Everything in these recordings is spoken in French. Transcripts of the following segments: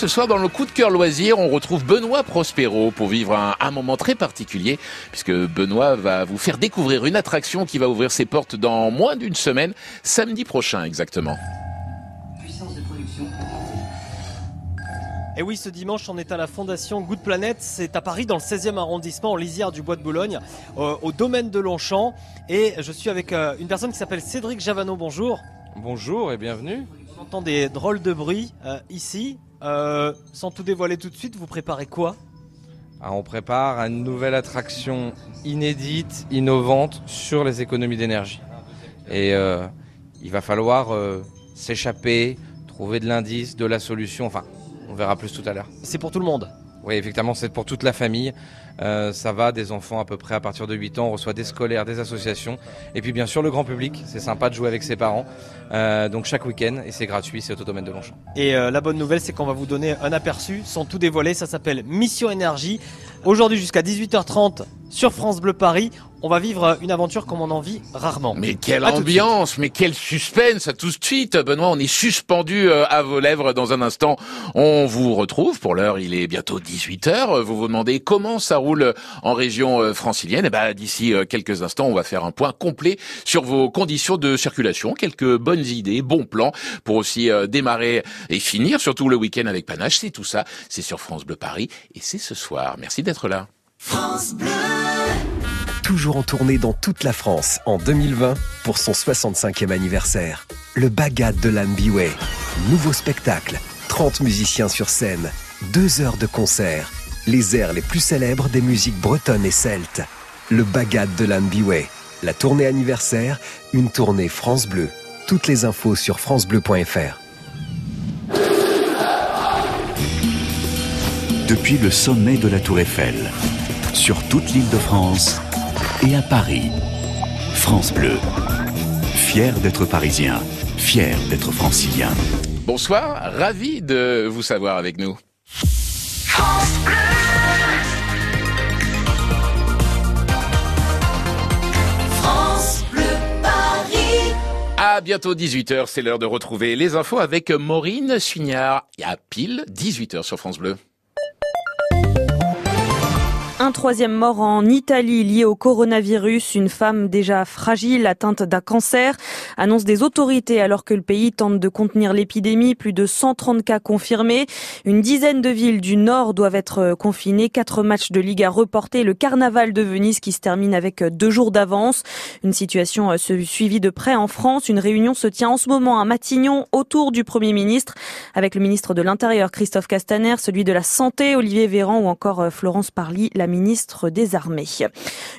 ce soir dans le coup de cœur loisir, on retrouve Benoît Prospero pour vivre un, un, moment très particulier, puisque Benoît va vous faire découvrir une attraction qui va ouvrir ses portes dans moins d'une semaine, samedi prochain exactement. Et oui, ce dimanche, on est à la fondation Good Planet. C'est à Paris, dans le 16e arrondissement, en lisière du Bois de Boulogne, euh, au domaine de Longchamp. Et je suis avec euh, une personne qui s'appelle Cédric Javano. Bonjour. Bonjour et bienvenue. On entend des drôles de bruit euh, ici. Euh, sans tout dévoiler tout de suite, vous préparez quoi ah, On prépare une nouvelle attraction inédite, innovante sur les économies d'énergie. Et euh, il va falloir euh, s'échapper, trouver de l'indice, de la solution. Enfin, on verra plus tout à l'heure. C'est pour tout le monde Oui, effectivement, c'est pour toute la famille. Euh, ça va des enfants à peu près à partir de 8 ans, on reçoit des scolaires, des associations, et puis bien sûr le grand public, c'est sympa de jouer avec ses parents, euh, donc chaque week-end, et c'est gratuit, c'est au domaine de Longchamp. Et euh, la bonne nouvelle, c'est qu'on va vous donner un aperçu, sans tout dévoiler, ça s'appelle Mission Énergie. Aujourd'hui jusqu'à 18h30 sur France Bleu Paris, on va vivre une aventure comme on en vit rarement. Mais quelle à ambiance, mais quel suspense, à tout de suite. Benoît, on est suspendu à vos lèvres dans un instant. On vous retrouve. Pour l'heure, il est bientôt 18h. Vous vous demandez comment ça roule en région francilienne. Et ben, d'ici quelques instants, on va faire un point complet sur vos conditions de circulation, quelques bonnes idées, bons plans pour aussi démarrer et finir, surtout le week-end avec panache. C'est tout ça. C'est sur France Bleu Paris et c'est ce soir. Merci d'être France Bleu toujours en tournée dans toute la France en 2020 pour son 65e anniversaire. Le Bagad de l'Anne Biway. Nouveau spectacle, 30 musiciens sur scène, 2 heures de concert, les airs les plus célèbres des musiques bretonnes et celtes. Le Bagad de l'Anne Biway. La tournée anniversaire, une tournée France Bleu. Toutes les infos sur francebleu.fr. Depuis le sommet de la Tour Eiffel, sur toute l'île de France, et à Paris. France Bleu. Fier d'être parisien, fier d'être francilien. Bonsoir, ravi de vous savoir avec nous. France Bleu. France Bleu Paris. À bientôt 18h, c'est l'heure de retrouver les infos avec Maureen Suignard. Il y a pile 18h sur France Bleu. Troisième mort en Italie lié au coronavirus. Une femme déjà fragile, atteinte d'un cancer, annonce des autorités alors que le pays tente de contenir l'épidémie. Plus de 130 cas confirmés. Une dizaine de villes du Nord doivent être confinées. Quatre matchs de Liga reportés. Le carnaval de Venise qui se termine avec deux jours d'avance. Une situation suivie de près en France. Une réunion se tient en ce moment à Matignon autour du Premier ministre avec le ministre de l'Intérieur Christophe Castaner, celui de la Santé Olivier Véran ou encore Florence Parly, la ministre des Armées.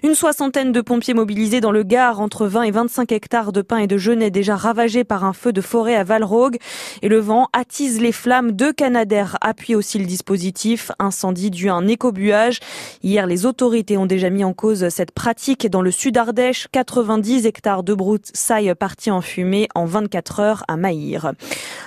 Une soixantaine de pompiers mobilisés dans le Gard entre 20 et 25 hectares de pins et de genêts déjà ravagés par un feu de forêt à Valrogue et le vent attise les flammes. Deux Canadaires appuient aussi le dispositif. Incendie dû à un écobuage. Hier, les autorités ont déjà mis en cause cette pratique dans le sud Ardèche. 90 hectares de broussailles partis en fumée en 24 heures à Maïr.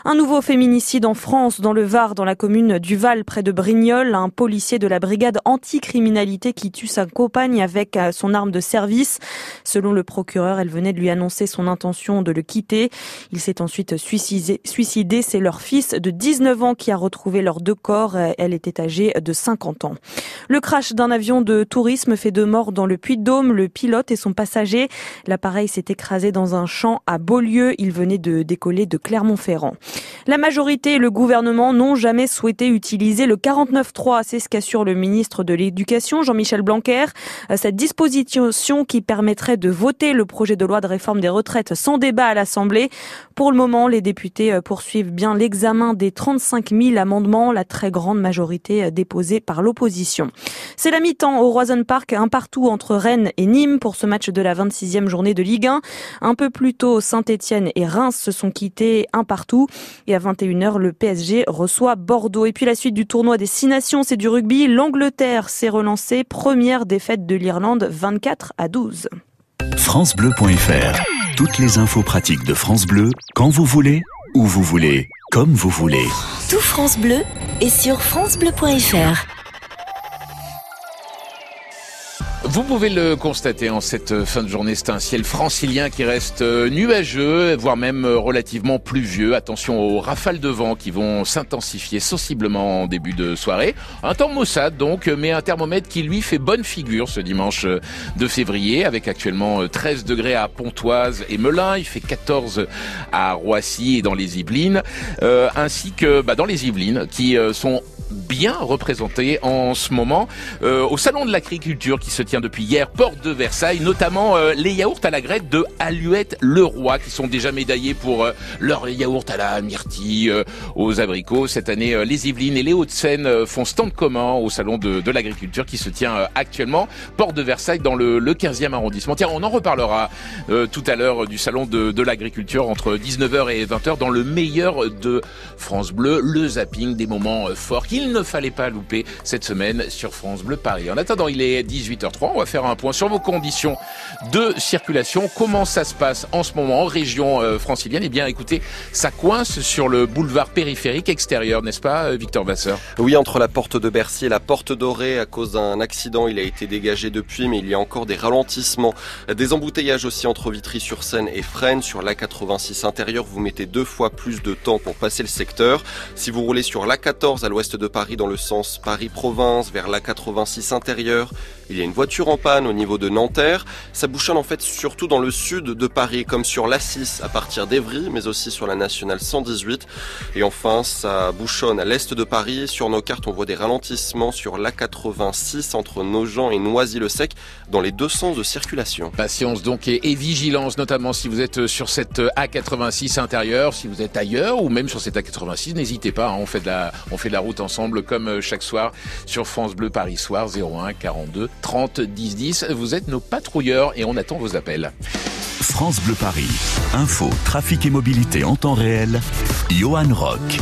Un nouveau féminicide en France, dans le Var, dans la commune du Val, près de Brignoles. Un policier de la brigade anticriminalité qui tue sa compagne avec son arme de service. Selon le procureur, elle venait de lui annoncer son intention de le quitter. Il s'est ensuite suicidé. C'est leur fils de 19 ans qui a retrouvé leurs deux corps. Elle était âgée de 50 ans. Le crash d'un avion de tourisme fait deux morts dans le Puy-de-Dôme. Le pilote et son passager. L'appareil s'est écrasé dans un champ à Beaulieu. Il venait de décoller de Clermont-Ferrand. La majorité et le gouvernement n'ont jamais souhaité utiliser le 49.3. C'est ce qu'assure le ministre de l'Éducation Jean-Michel Blanquer. Cette disposition qui permettrait de voter le projet de loi de réforme des retraites sans débat à l'Assemblée. Pour le moment, les députés poursuivent bien l'examen des 35 000 amendements, la très grande majorité déposée par l'opposition. C'est la mi-temps au Roison Park, un partout entre Rennes et Nîmes pour ce match de la 26e journée de Ligue 1. Un peu plus tôt, Saint-Etienne et Reims se sont quittés un partout. Et à 21h, le PSG reçoit Bordeaux. Et puis la suite du tournoi des Six Nations, c'est du rugby. L'Angleterre s'est relancée première défaite de l'Irlande 24 à 12. FranceBleu.fr Toutes les infos pratiques de France Bleu, quand vous voulez, où vous voulez, comme vous voulez. Tout France Bleu est sur FranceBleu.fr. Vous pouvez le constater en cette fin de journée, c'est un ciel francilien qui reste euh, nuageux, voire même euh, relativement pluvieux. Attention aux rafales de vent qui vont s'intensifier sensiblement en début de soirée. Un temps maussade donc, mais un thermomètre qui lui fait bonne figure ce dimanche euh, de février, avec actuellement 13 degrés à Pontoise et Melun. Il fait 14 à Roissy et dans les Yvelines, ainsi que bah, dans les Yvelines, qui sont bien représentés en ce moment au salon de l'agriculture qui se tient depuis hier, porte de Versailles, notamment euh, les yaourts à la grette de Aluette Leroy, qui sont déjà médaillés pour euh, leurs yaourts à la myrtille, euh, aux abricots. Cette année, les Yvelines et les Hauts-de-Seine font stand commun au salon de, de l'agriculture qui se tient actuellement, porte de Versailles, dans le, le 15e arrondissement. Tiens, on en reparlera tout à l'heure du salon de, de l'agriculture entre 19h et 20h dans le meilleur de France Bleu, le zapping des moments forts qu'il ne fallait pas louper cette semaine sur France Bleu Paris. En attendant, il est 18h30 on va faire un point sur vos conditions de circulation. Comment ça se passe en ce moment en région euh, francilienne? Eh bien, écoutez, ça coince sur le boulevard périphérique extérieur, n'est-ce pas, euh, Victor Vasseur? Oui, entre la porte de Bercy et la porte dorée, à cause d'un accident, il a été dégagé depuis, mais il y a encore des ralentissements. Des embouteillages aussi entre Vitry-sur-Seine et Fresnes. Sur l'A86 intérieur, vous mettez deux fois plus de temps pour passer le secteur. Si vous roulez sur l'A14 à l'ouest de Paris dans le sens Paris-Province vers l'A86 intérieur, il y a une voiture en panne au niveau de Nanterre. Ça bouchonne en fait surtout dans le sud de Paris, comme sur l'A6 à partir d'Evry, mais aussi sur la nationale 118. Et enfin, ça bouchonne à l'est de Paris. Sur nos cartes, on voit des ralentissements sur l'A86 entre Nogent et Noisy-le-Sec dans les deux sens de circulation. Patience donc et, vigilance, notamment si vous êtes sur cette A86 intérieure, si vous êtes ailleurs ou même sur cette A86, n'hésitez pas. Hein. on fait de la, on fait de la route ensemble comme chaque soir sur France Bleu Paris Soir 01 42 30 10 10. Vous êtes nos patrouilleurs et on attend vos appels. France Bleu Paris. Info, trafic et mobilité en temps réel. Johan Rock.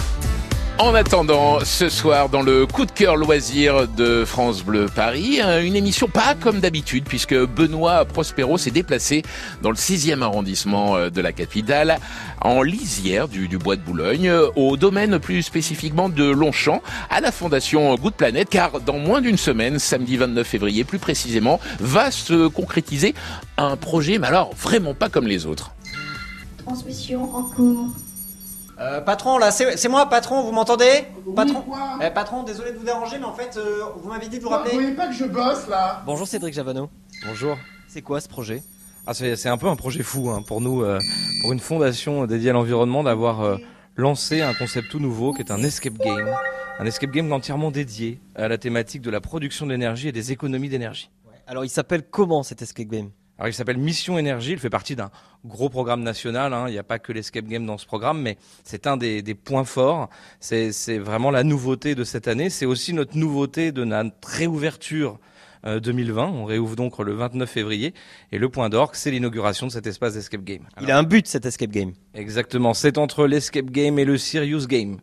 En attendant, ce soir, dans le coup de cœur loisir de France Bleu Paris, euh, une émission pas comme d'habitude, puisque Benoît Prospero s'est déplacé dans le 6e arrondissement euh, de la capitale, en lisière du, Bois de Boulogne, euh, au domaine plus spécifiquement de Longchamp, à la fondation Good Planet, car dans moins d'une semaine, samedi 29 février plus précisément, va se concrétiser un projet, mais alors vraiment pas comme les autres. Transmission en cours. Euh, patron, là, c'est moi, patron, vous m'entendez Patron eh, Patron, désolé de vous déranger, mais en fait, euh, vous m'avez dit de vous rappeler. Vous voyez pas que je bosse là Bonjour Cédric Javano. Bonjour. C'est quoi ce projet? Ah, C'est un peu un projet fou hein, pour nous, euh, pour une fondation dédiée à l'environnement, d'avoir lancé un concept tout nouveau qui est un escape game. Un escape game entièrement dédié à la thématique de la production d'énergie et des économies d'énergie. Alors, il s'appelle comment cet escape game? Alors il s'appelle Mission Énergie, il fait partie d'un gros programme national, hein. il n'y a pas que l'escape game dans ce programme, mais c'est un des, points forts, c'est vraiment la nouveauté de cette année, c'est aussi notre nouveauté de notre réouverture 2020. Euh, On réouvre donc le 29 février. Et le point d'orgue, c'est l'inauguration de cet espace d'escape game. il a un but, cet escape game. Exactement. C'est entre l'escape game et le serious game.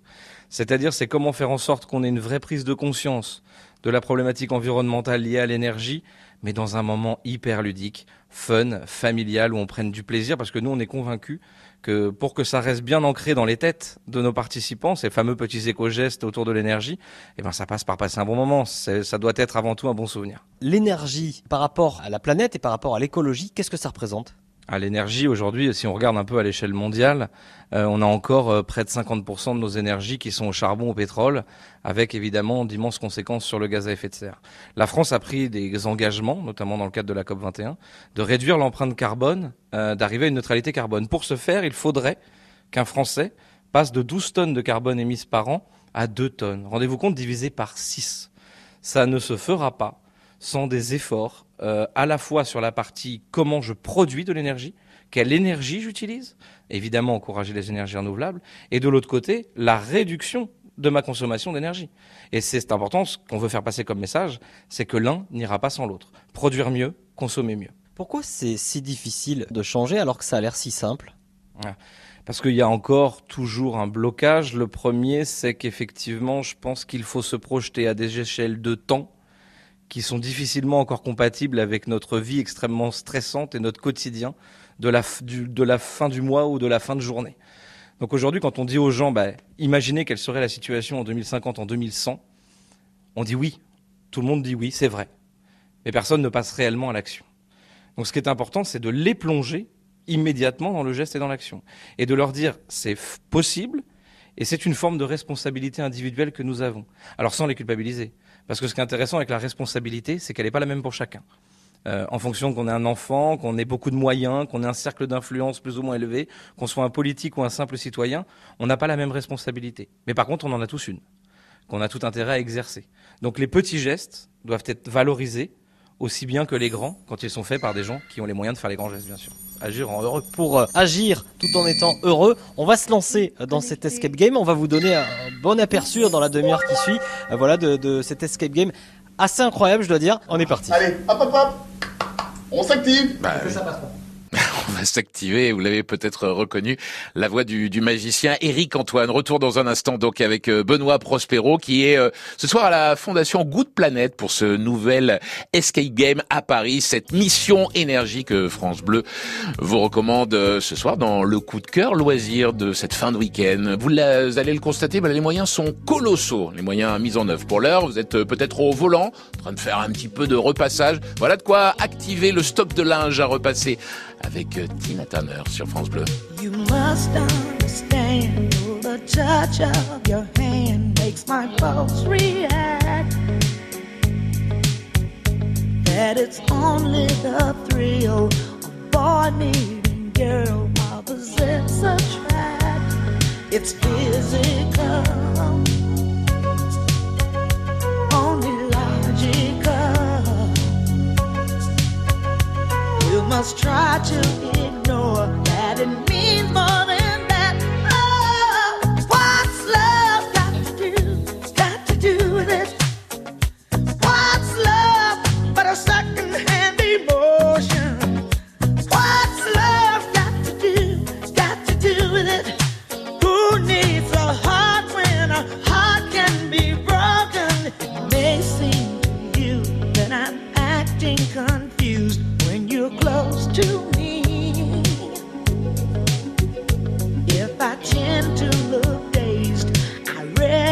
C'est-à-dire, c'est comment faire en sorte qu'on ait une vraie prise de conscience de la problématique environnementale liée à l'énergie, mais dans un moment hyper ludique, fun, familial, où on prenne du plaisir, parce que nous, on est convaincus que pour que ça reste bien ancré dans les têtes de nos participants, ces fameux petits éco-gestes autour de l'énergie, eh ben, ça passe par passer un bon moment. Ça doit être avant tout un bon souvenir. L'énergie par rapport à la planète et par rapport à l'écologie, qu'est-ce que ça représente? À l'énergie aujourd'hui, si on regarde un peu à l'échelle mondiale, euh, on a encore euh, près de 50% de nos énergies qui sont au charbon, au pétrole, avec évidemment d'immenses conséquences sur le gaz à effet de serre. La France a pris des engagements, notamment dans le cadre de la COP 21, de réduire l'empreinte carbone, euh, d'arriver à une neutralité carbone. Pour ce faire, il faudrait qu'un Français passe de 12 tonnes de carbone émises par an à 2 tonnes. Rendez-vous compte, divisé par 6. Ça ne se fera pas sans des efforts euh, à la fois sur la partie comment je produis de l'énergie, quelle énergie j'utilise, évidemment encourager les énergies renouvelables, et de l'autre côté, la réduction de ma consommation d'énergie. Et c'est important, ce qu'on veut faire passer comme message, c'est que l'un n'ira pas sans l'autre. Produire mieux, consommer mieux. Pourquoi c'est si difficile de changer alors que ça a l'air si simple? Parce qu'il y a encore toujours un blocage. Le premier, c'est qu'effectivement, je pense qu'il faut se projeter à des échelles de temps qui sont difficilement encore compatibles avec notre vie extrêmement stressante et notre quotidien de la, fin du mois ou de la fin de journée. Donc aujourd'hui, quand on dit aux gens, bah, imaginez quelle serait la situation en 2050, en 2100, on dit oui. Tout le monde dit oui, c'est vrai. mais personne ne passe réellement à l'action. Donc ce qui est important, c'est de les plonger immédiatement dans le geste et dans l'action. Et de leur dire, c'est possible, et c'est une forme de responsabilité individuelle que nous avons. Alors sans les culpabiliser. Parce que ce qui est intéressant avec la responsabilité, c'est qu'elle n'est pas la même pour chacun. Euh, en fonction qu'on ait un enfant, qu'on ait beaucoup de moyens, qu'on ait un cercle d'influence plus ou moins élevé, qu'on soit un politique ou un simple citoyen, on n'a pas la même responsabilité. Mais par contre, on en a tous une, qu'on a tout intérêt à exercer. Donc les petits gestes doivent être valorisés aussi bien que les grands quand ils sont faits par des gens qui ont les moyens de faire les grands gestes, bien sûr. Agir en heureux. Pour euh, agir tout en étant heureux, on va se lancer euh, dans cet escape game. On va vous donner un bon aperçu dans la demi-heure qui suit, euh, voilà, de, de cet escape game assez incroyable, je dois dire. On est parti. Allez, hop hop hop On s'active Bah, on va s'activer. Vous l'avez peut-être reconnu, la voix du, du, magicien Eric Antoine. Retour dans un instant donc avec euh, Benoît Prospero qui est euh, ce soir à la Fondation Good Planet pour ce nouvel escape game à Paris. Cette mission énergie que France Bleu vous recommande euh, ce soir dans le coup de cœur loisir de cette fin de week-end. Vous, allez le constater, bah, les moyens sont colossaux, les moyens mis en œuvre. Pour l'heure, vous êtes peut-être au volant, en train de faire un petit peu de repassage. Voilà de quoi activer le stock de linge à repasser avec Tina Turner sur France Bleu. You must understand the touch of your hand makes my pulse react. That it's only the thrill of boy meeting girl opposites attract. It's physical, must try to ignore that it means more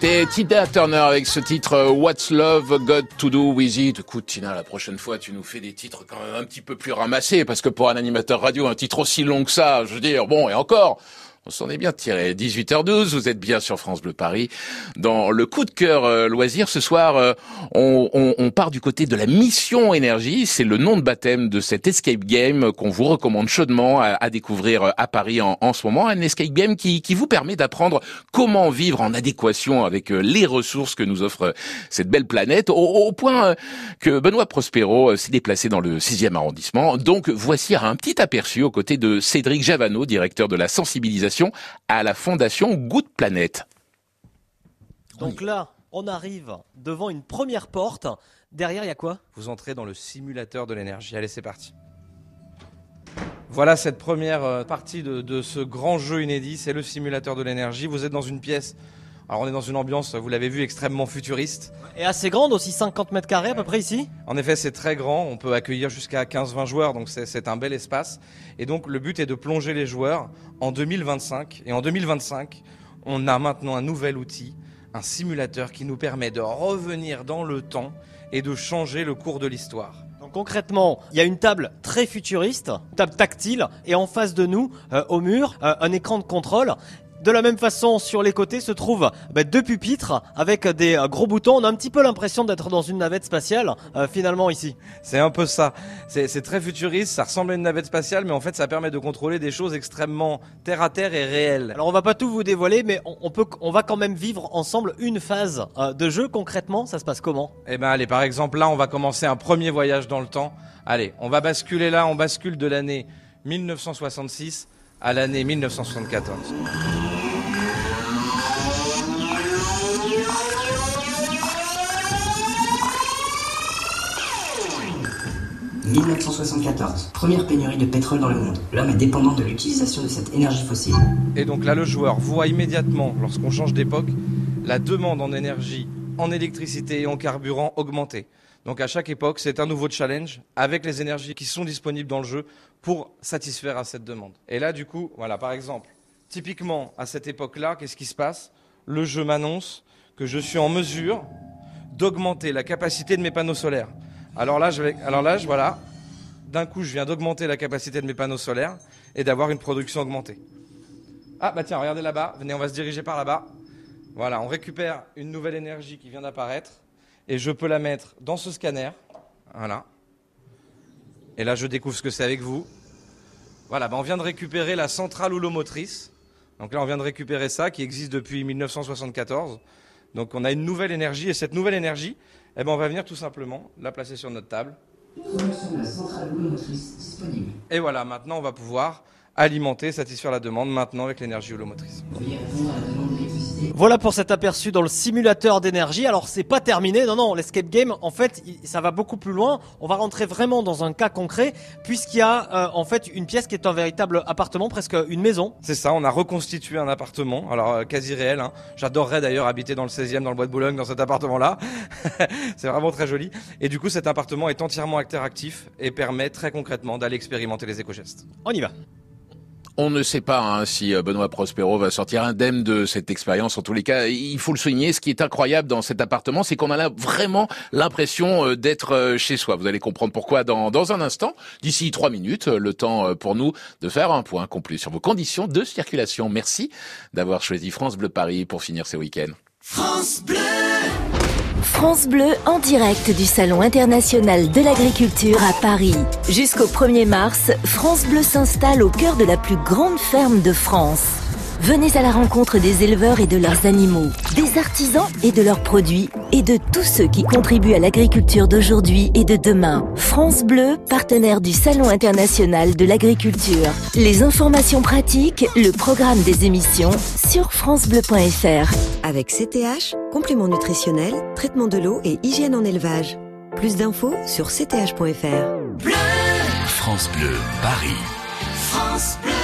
C'était Tina Turner avec ce titre euh, What's Love Got to Do With It. Écoute Tina, la prochaine fois tu nous fais des titres quand même un petit peu plus ramassés parce que pour un animateur radio, un titre aussi long que ça, je veux dire, bon et encore. On s'en est bien tiré. 18h12, vous êtes bien sur France Bleu Paris. Dans le coup de cœur euh, loisir, ce soir, euh, on, on, on, part du côté de la mission énergie. C'est le nom de baptême de cet escape game qu'on vous recommande chaudement à, à découvrir euh, à Paris en, en, ce moment. Un escape game qui, qui vous permet d'apprendre comment vivre en adéquation avec les ressources que nous offre cette belle planète, au, au point que Benoît Prospero s'est déplacé dans le 6e arrondissement. Donc voici un petit aperçu aux côtés de Cédric Javano, directeur de la sensibilisation à la fondation Good Planet. Donc là, on arrive devant une première porte. Derrière, il y a quoi? Vous entrez dans le simulateur de l'énergie. Allez, c'est parti. Voilà cette première euh, partie de, de ce grand jeu inédit, c'est le simulateur de l'énergie. Vous êtes dans une pièce alors on est dans une ambiance, vous l'avez vu, extrêmement futuriste. Et assez grande aussi, 50 mètres carrés à peu près ici En effet, c'est très grand, on peut accueillir jusqu'à 15-20 joueurs, donc c'est un bel espace. Et donc le but est de plonger les joueurs en 2025. Et en 2025, on a maintenant un nouvel outil, un simulateur qui nous permet de revenir dans le temps et de changer le cours de l'histoire. Donc concrètement, il y a une table très futuriste, une table tactile, et en face de nous, euh, au mur, euh, un écran de contrôle. De la même façon, sur les côtés se trouvent bah, deux pupitres avec des euh, gros boutons. On a un petit peu l'impression d'être dans une navette spatiale, euh, finalement, ici. C'est un peu ça. C'est très futuriste, ça ressemble à une navette spatiale, mais en fait, ça permet de contrôler des choses extrêmement terre à terre et réelles. Alors, on va pas tout vous dévoiler, mais on, on peut, on va quand même vivre ensemble une phase euh, de jeu. Concrètement, ça se passe comment? Eh ben, allez, par exemple, là, on va commencer un premier voyage dans le temps. Allez, on va basculer là, on bascule de l'année 1966 à l'année 1974. 1974. Première pénurie de pétrole dans le monde. L'homme est dépendant de l'utilisation de cette énergie fossile. Et donc là, le joueur voit immédiatement, lorsqu'on change d'époque, la demande en énergie, en électricité et en carburant augmenter. Donc à chaque époque, c'est un nouveau challenge avec les énergies qui sont disponibles dans le jeu pour satisfaire à cette demande. Et là, du coup, voilà, par exemple, typiquement à cette époque-là, qu'est-ce qui se passe? Le jeu m'annonce que je suis en mesure d'augmenter la capacité de mes panneaux solaires. Alors là, je alors là, voilà, d'un coup, je viens d'augmenter la capacité de mes panneaux solaires et d'avoir une production augmentée. Ah bah tiens, regardez là-bas, venez, on va se diriger par là-bas. Voilà, on récupère une nouvelle énergie qui vient d'apparaître et je peux la mettre dans ce scanner. Voilà. Et là, je découvre ce que c'est avec vous. Voilà, bah on vient de récupérer la centrale houlomotrice. Donc là, on vient de récupérer ça qui existe depuis 1974. Donc on a une nouvelle énergie et cette nouvelle énergie, eh ben, on va venir tout simplement la placer sur notre table. Et voilà, maintenant on va pouvoir alimenter, satisfaire la demande maintenant avec l'énergie holomotrice. Voilà pour cet aperçu dans le simulateur d'énergie. Alors c'est pas terminé, non non, l'escape game en fait ça va beaucoup plus loin. On va rentrer vraiment dans un cas concret puisqu'il y a euh, en fait une pièce qui est un véritable appartement, presque une maison. C'est ça, on a reconstitué un appartement, alors euh, quasi réel. Hein. J'adorerais d'ailleurs habiter dans le 16e, dans le bois de Boulogne, dans cet appartement-là. C'est vraiment très joli. Et du coup cet appartement est entièrement interactif et permet très concrètement d'aller expérimenter les éco-gestes. On y va. On ne sait pas hein, si euh, Benoît Prospero va sortir indemne de cette expérience. En tous les cas, il faut le souligner. Ce qui est incroyable dans cet appartement, c'est qu'on a là vraiment l'impression euh, d'être euh, chez soi. Vous allez comprendre pourquoi dans, dans un instant. D'ici trois minutes, le temps pour nous de faire un point complet sur vos conditions de circulation. Merci d'avoir choisi France Bleu Paris pour finir ce week-end. France Bleu France Bleu en direct du Salon international de l'agriculture à Paris. Jusqu'au 1er mars, France Bleu s'installe au cœur de la plus grande ferme de France. Venez à la rencontre des éleveurs et de leurs animaux, des artisans et de leurs produits, et de tous ceux qui contribuent à l'agriculture d'aujourd'hui et de demain. France Bleu, partenaire du Salon international de l'agriculture. Les informations pratiques, le programme des émissions sur francebleu.fr. Avec CTH, compléments nutritionnels, traitement de l'eau et hygiène en élevage. Plus d'infos sur cth.fr. Bleu France Bleu, Paris. France Bleu.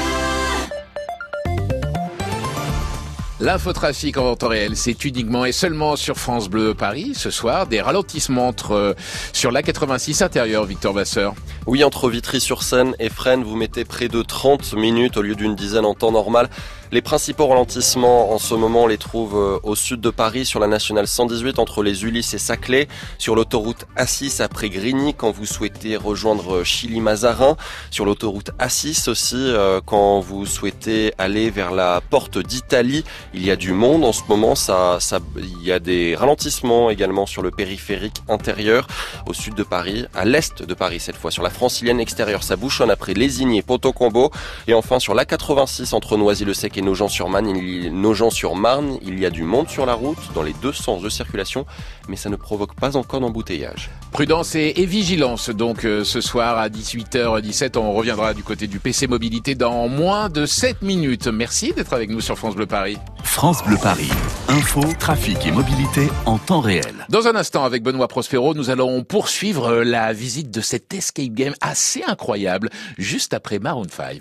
L'infotrafic en temps réel, c'est uniquement et seulement sur France Bleu Paris ce soir. Des ralentissements entre, euh, sur la 86 intérieure, Victor Vasseur. Oui, entre Vitry-sur-Seine et Fresnes, vous mettez près de 30 minutes au lieu d'une dizaine en temps normal. Les principaux ralentissements en ce moment, on les trouve euh, au sud de Paris sur la nationale 118 entre les Ulysses et Saclay, sur l'autoroute A6 après Grigny quand vous souhaitez rejoindre Chili-Mazarin, sur l'autoroute A6 aussi euh, quand vous souhaitez aller vers la porte d'Italie. Il y a du monde en ce moment, ça, ça, il y a des ralentissements également sur le périphérique intérieur au sud de Paris, à l'est de Paris cette fois, sur la francilienne extérieure, ça bouchonne après Lésigny et Ponto-Combo, et enfin sur l'A86 entre Noisy-le-Sec et Nogent-sur-Marne, il, Nogent-sur-Marne, il y a du monde sur la route dans les deux sens de circulation, mais ça ne provoque pas encore d'embouteillage. Prudence et, et vigilance donc euh, ce soir à 18h17. On reviendra du côté du PC Mobilité dans moins de 7 minutes. Merci d'être avec nous sur France Bleu Paris. France Bleu Paris. Info, trafic et mobilité en temps réel. Dans un instant, avec Benoît Prospero, nous allons poursuivre la visite de cet escape game assez incroyable, juste après Maroon 5.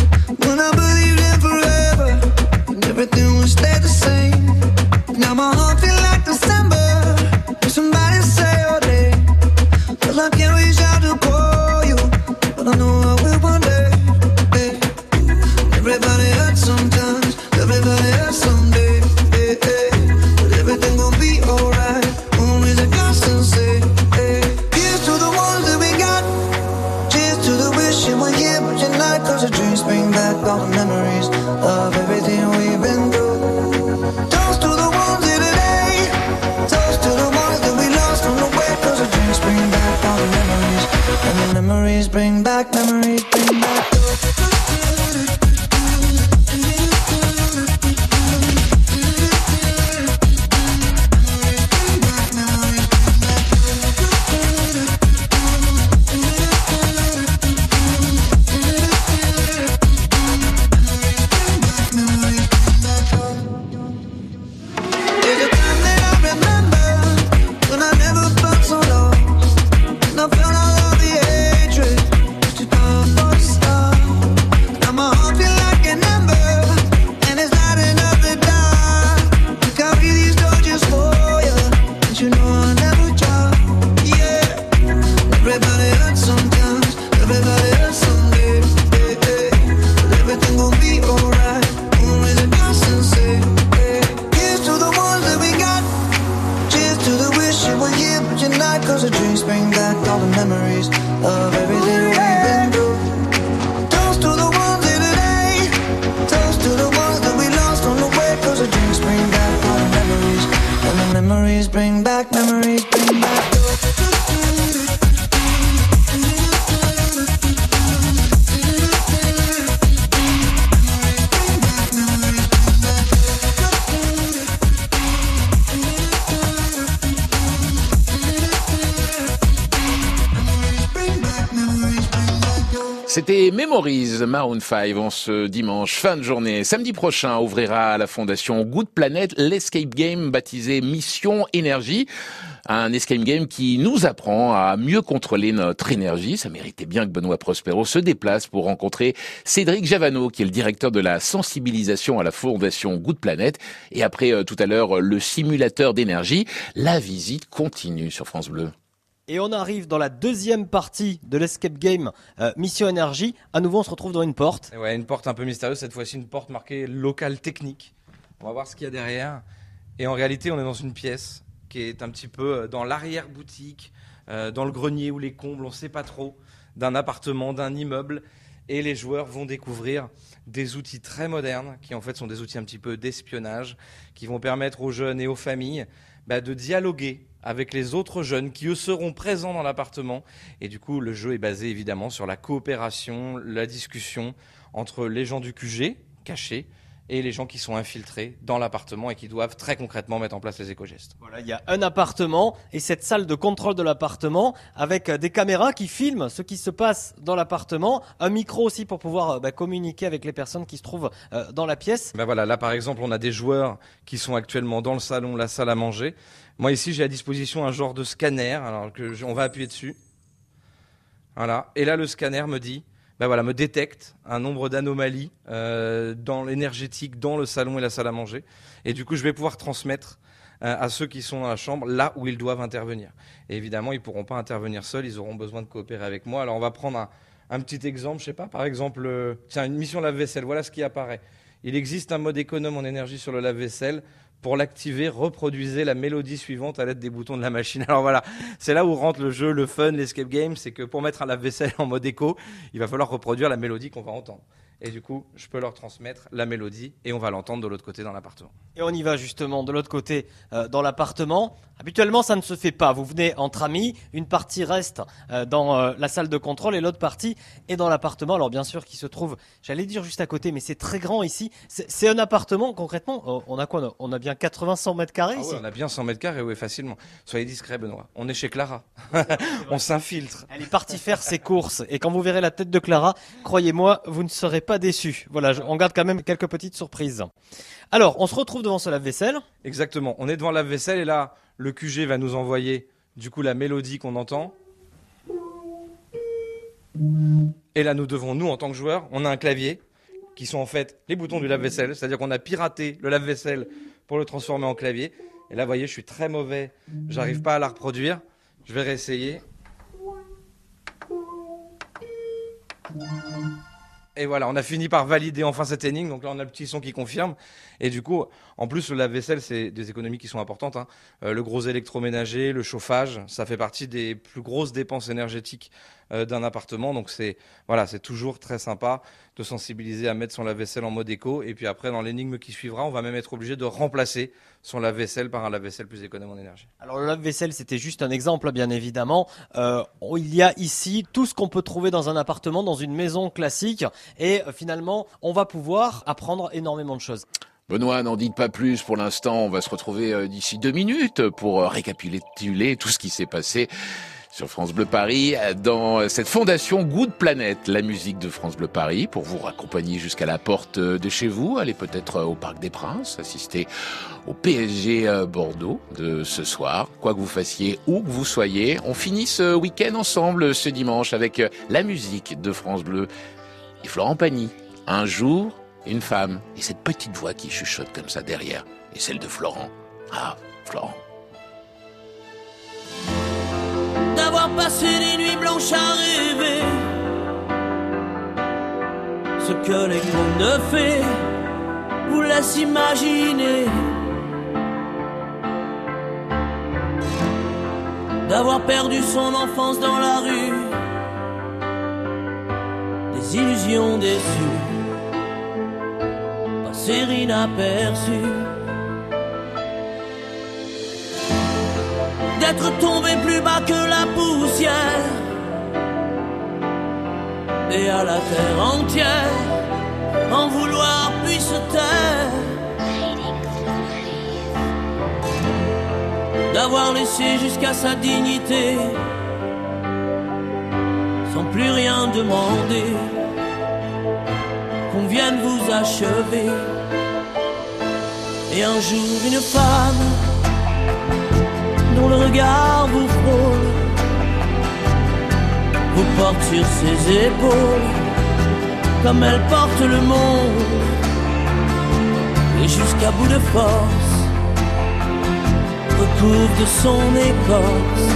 Memories Maroon 5 en ce dimanche fin de journée. Samedi prochain ouvrira à la fondation Good Planet l'escape game baptisé Mission Énergie. Un escape game qui nous apprend à mieux contrôler notre énergie. Ça méritait bien que Benoît Prospero se déplace pour rencontrer Cédric Javano, qui est le directeur de la sensibilisation à la fondation Good Planet. Et après euh, tout à l'heure, le simulateur d'énergie. La visite continue sur France Bleu. Et on arrive dans la deuxième partie de l'escape game euh, Mission Énergie. À nouveau, on se retrouve dans une porte. Et Ouais, une porte un peu mystérieuse, cette fois-ci une porte marquée local technique. On va voir ce qu'il y a derrière. Et en réalité, on est dans une pièce qui est un petit peu euh, dans l'arrière-boutique, euh, dans le grenier ou les combles, on ne sait pas trop, d'un appartement, d'un immeuble. Et les joueurs vont découvrir des outils très modernes, qui en fait sont des outils un petit peu d'espionnage, qui vont permettre aux jeunes et aux familles bah, de dialoguer avec les autres jeunes qui eux seront présents dans l'appartement. Et du coup, le jeu est basé évidemment sur la coopération, la discussion entre les gens du QG, cachés, et les gens qui sont infiltrés dans l'appartement et qui doivent très concrètement mettre en place les éco-gestes. Voilà, il y a un appartement et cette salle de contrôle de l'appartement avec euh, des caméras qui filment ce qui se passe dans l'appartement, un micro aussi pour pouvoir euh, bah, communiquer avec les personnes qui se trouvent euh, dans la pièce. Ben voilà, là par exemple, on a des joueurs qui sont actuellement dans le salon, la salle à manger. Moi ici, j'ai à disposition un genre de scanner, alors que je- on va appuyer dessus. Voilà, et là le scanner me dit, ben me détecte un nombre d'anomalies euh, dans l'énergétique, dans le salon et la salle à manger, et du coup, je vais pouvoir transmettre euh, à ceux qui sont dans la chambre là où ils doivent intervenir. Et évidemment, ils pourront pas intervenir seuls, ils auront besoin de coopérer avec moi. Alors on va prendre un, petit exemple, je sais pas, par exemple, euh, tiens, une mission lave-vaisselle, voilà ce qui apparaît. Il existe un mode économe en énergie sur le lave-vaisselle. Pour l'activer, reproduisez la mélodie suivante à l'aide des boutons de la machine. Alors voilà, c'est là où rentre le jeu, le fun, l'escape game. C'est que pour mettre un lave-vaisselle en mode éco, il va falloir reproduire la mélodie qu'on va entendre. Et du coup, je peux leur transmettre la mélodie et on va l'entendre de l'autre côté dans l'appartement. Et on y va justement de l'autre côté euh, dans l'appartement. Habituellement, ça ne se fait pas. Vous venez entre amis, une partie reste euh, dans euh, la salle de contrôle et l'autre partie est dans l'appartement. Alors bien sûr, qui se trouve, j'allais dire juste à côté, mais c'est très grand ici. C'est un appartement concrètement. on a quoi on a- bien 80-100 mètres carrés Ah ici. ouais, on a bien 100 mètres carrés, oui, facilement. Soyez discret, Benoît. On est chez Clara. on s'infiltre. Elle est partie faire ses courses et quand vous verrez la tête de Clara, croyez-moi, vous ne serez pas déçus. Voilà, je- on garde quand même quelques petites surprises. Alors, on se retrouve devant ce lave-vaisselle. Exactement. On est devant la vaisselle et là, le QG va nous envoyer du coup la mélodie qu'on entend. Et là, nous devons, nous, en tant que joueurs, on a un clavier qui sont en fait les boutons du lave-vaisselle. C'est-à-dire qu'on a piraté le lave-vaisselle pour le transformer en clavier. Et là, voyez, je suis très mauvais. J'arrive pas à la reproduire. Je vais réessayer. Et voilà, on a fini par valider enfin cette énigme. Donc là, on a le petit son qui confirme. Et du coup, en plus, le lave-vaisselle, c'est des économies qui sont importantes. hein. Euh, le gros électroménager, le chauffage, ça fait partie des plus grosses dépenses énergétiques euh, d'un appartement. Donc c'est voilà, c'est toujours très sympa de sensibiliser à mettre son lave-vaisselle en mode éco. Et puis après, dans l'énigme qui suivra, on va même être obligé de remplacer son lave-vaisselle par un lave-vaisselle plus économe en énergie. Alors le lave-vaisselle, c'était juste un exemple, bien évidemment. Euh, il y a ici tout ce qu'on peut trouver dans un appartement, dans une maison classique, et finalement, on va pouvoir apprendre énormément de choses. Benoît, n'en dites pas plus pour l'instant. On va se retrouver euh, d'ici deux minutes pour euh, récapituler tout ce qui s'est passé sur France Bleu Paris euh, dans cette fondation Good Planet, la musique de France Bleu Paris, pour vous raccompagner jusqu'à la porte de chez vous. Allez peut-être au Parc des Princes, assister au PSG Bordeaux de ce soir. Quoi que vous fassiez, où que vous soyez, on finit ce week-end ensemble ce dimanche avec la musique de France Bleu et Florent Pagny. Un jour, une femme. Et cette petite voix qui chuchote comme ça derrière. Et celle de Florent. Ah, Florent. d'avoir passé des nuits blanches à rêver ce que les contes de fées vous laissent imaginer. D'avoir perdu son enfance dans la rue, des illusions déçues, passer inaperçues. d'être tombé plus bas que la poussière et à la terre entière en vouloir puis se taire d'avoir laissé jusqu'à sa dignité sans plus rien demander qu'on vienne vous achever et un jour une femme dont le regard vous frôle, vous porte sur ses épaules, comme elle porte le monde, et jusqu'à bout de force, recouvre de son écorce,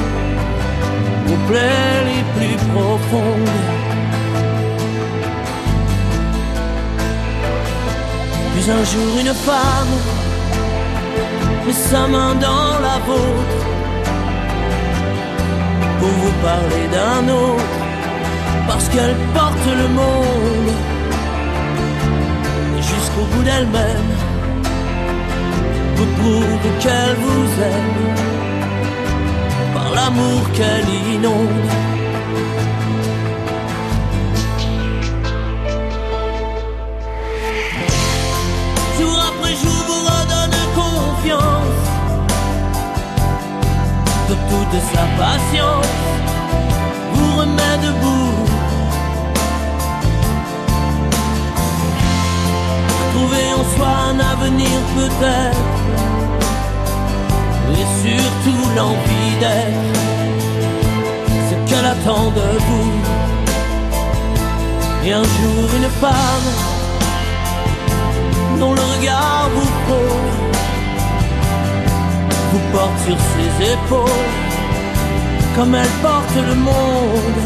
aux plaies les plus profondes. Puis un jour une femme met sa main dans la vôtre pour vous parler d'un autre, parce qu'elle porte le monde jusqu'au bout d'elle-même vous prouve qu'elle vous aime par l'amour qu'elle inonde. Toute sa patience vous remet debout. Trouver en soi un avenir peut-être, et surtout l'envie d'être ce qu'elle attend de vous. Et un jour une femme dont le regard vous pose vous porte sur ses épaules comme elle porte le monde.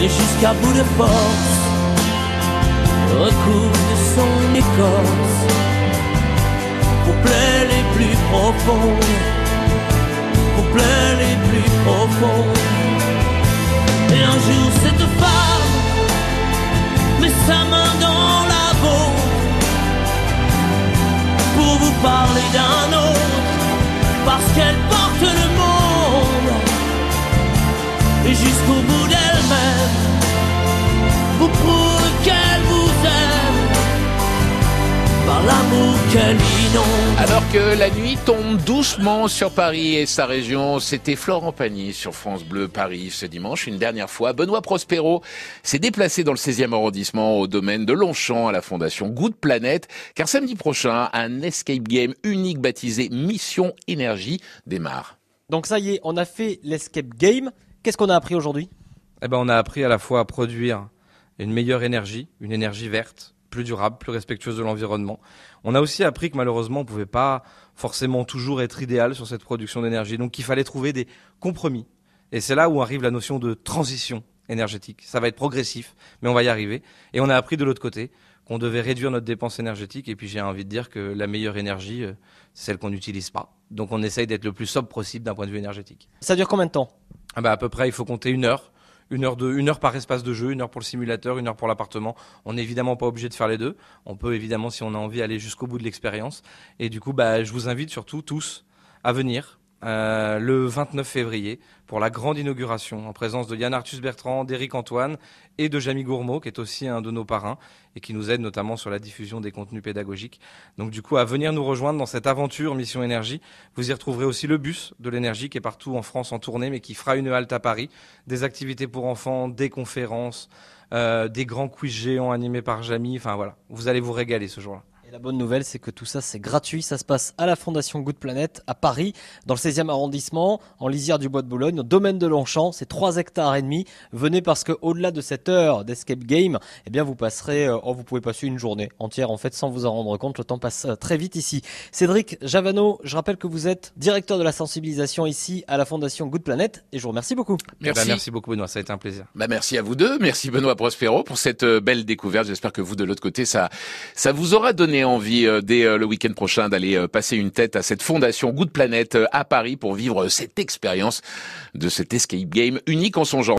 Et jusqu'à bout de force recouvre de son écorce aux plaies les plus profondes aux plaies les plus profondes et un jour cette femme met sa main dans la vôtre pour vous parler d'un autre, parce qu'elle porte le monde, et jusqu'au bout d'elle-même, vous prouve qu'elle vous aime, par l'amour qu'elle inonde. Alors que la nuit tombe doucement sur Paris et sa région, c'était Florent Pagny sur France Bleu Paris ce dimanche. Une dernière fois, Benoît Prospero s'est déplacé dans le 16e arrondissement au domaine de Longchamp à la fondation Good Planet, car samedi prochain, un escape game unique baptisé Mission Énergie démarre. Donc ça y est, on a fait l'escape game. Qu'est-ce qu'on a appris aujourd'hui? Eh ben, on a appris à la fois à produire une meilleure énergie, une énergie verte, plus durable, plus respectueuse de l'environnement. On a aussi appris que malheureusement, on pouvait pas forcément toujours être idéal sur cette production d'énergie, donc il fallait trouver des compromis. Et c'est là où arrive la notion de transition énergétique. Ça va être progressif, mais on va y arriver. Et on a appris de l'autre côté qu'on devait réduire notre dépense énergétique. Et puis j'ai envie de dire que la meilleure énergie, euh, c'est celle qu'on n'utilise pas. Donc on essaye d'être le plus sobre possible d'un point de vue énergétique. Ça dure combien de temps? Ah bah à peu près, il faut compter une heure. Une heure, de, une heure par espace de jeu, une heure pour le simulateur, une heure pour l'appartement. On n'est évidemment pas obligé de faire les deux. On peut évidemment, si on a envie, aller jusqu'au bout de l'expérience. Et du coup, bah, je vous invite surtout tous à venir euh, le 29 février pour la grande inauguration en présence de Yann Arthus Bertrand, d'Éric Antoine et de Jamie Gourmaud, qui est aussi un de nos parrains et qui nous aide notamment sur la diffusion des contenus pédagogiques. Donc du coup, à venir nous rejoindre dans cette aventure Mission Énergie. Vous y retrouverez aussi le bus de l'énergie qui est partout en France en tournée, mais qui fera une halte à Paris, des activités pour enfants, des conférences, euh, des grands quiz géants animés par Jamie. Enfin voilà, vous allez vous régaler ce jour-là. Et la bonne nouvelle, c'est que tout ça, c'est gratuit. Ça se passe à la Fondation Good Planet, à Paris, dans le 16e arrondissement, en lisière du Bois de Boulogne, au domaine de Longchamp. C'est 3 hectares et demi. Venez parce que au-delà de cette heure d'escape game, eh bien, vous passerez, euh, oh, vous pouvez passer une journée entière, en fait, sans vous en rendre compte. Le temps passe euh, très vite ici. Cédric Javano, je rappelle que vous êtes directeur de la sensibilisation ici à la Fondation Good Planet et je vous remercie beaucoup. Eh ben, merci beaucoup Benoît, ça a été un plaisir. Bah merci à vous deux, merci Benoît Prospero pour cette euh, belle découverte. J'espère que vous de l'autre côté, ça, ça vous aura donné envie euh, dès euh, le week-end prochain d'aller euh, passer une tête à cette fondation Good Planet à Paris pour vivre cette expérience de cet escape game unique en son genre.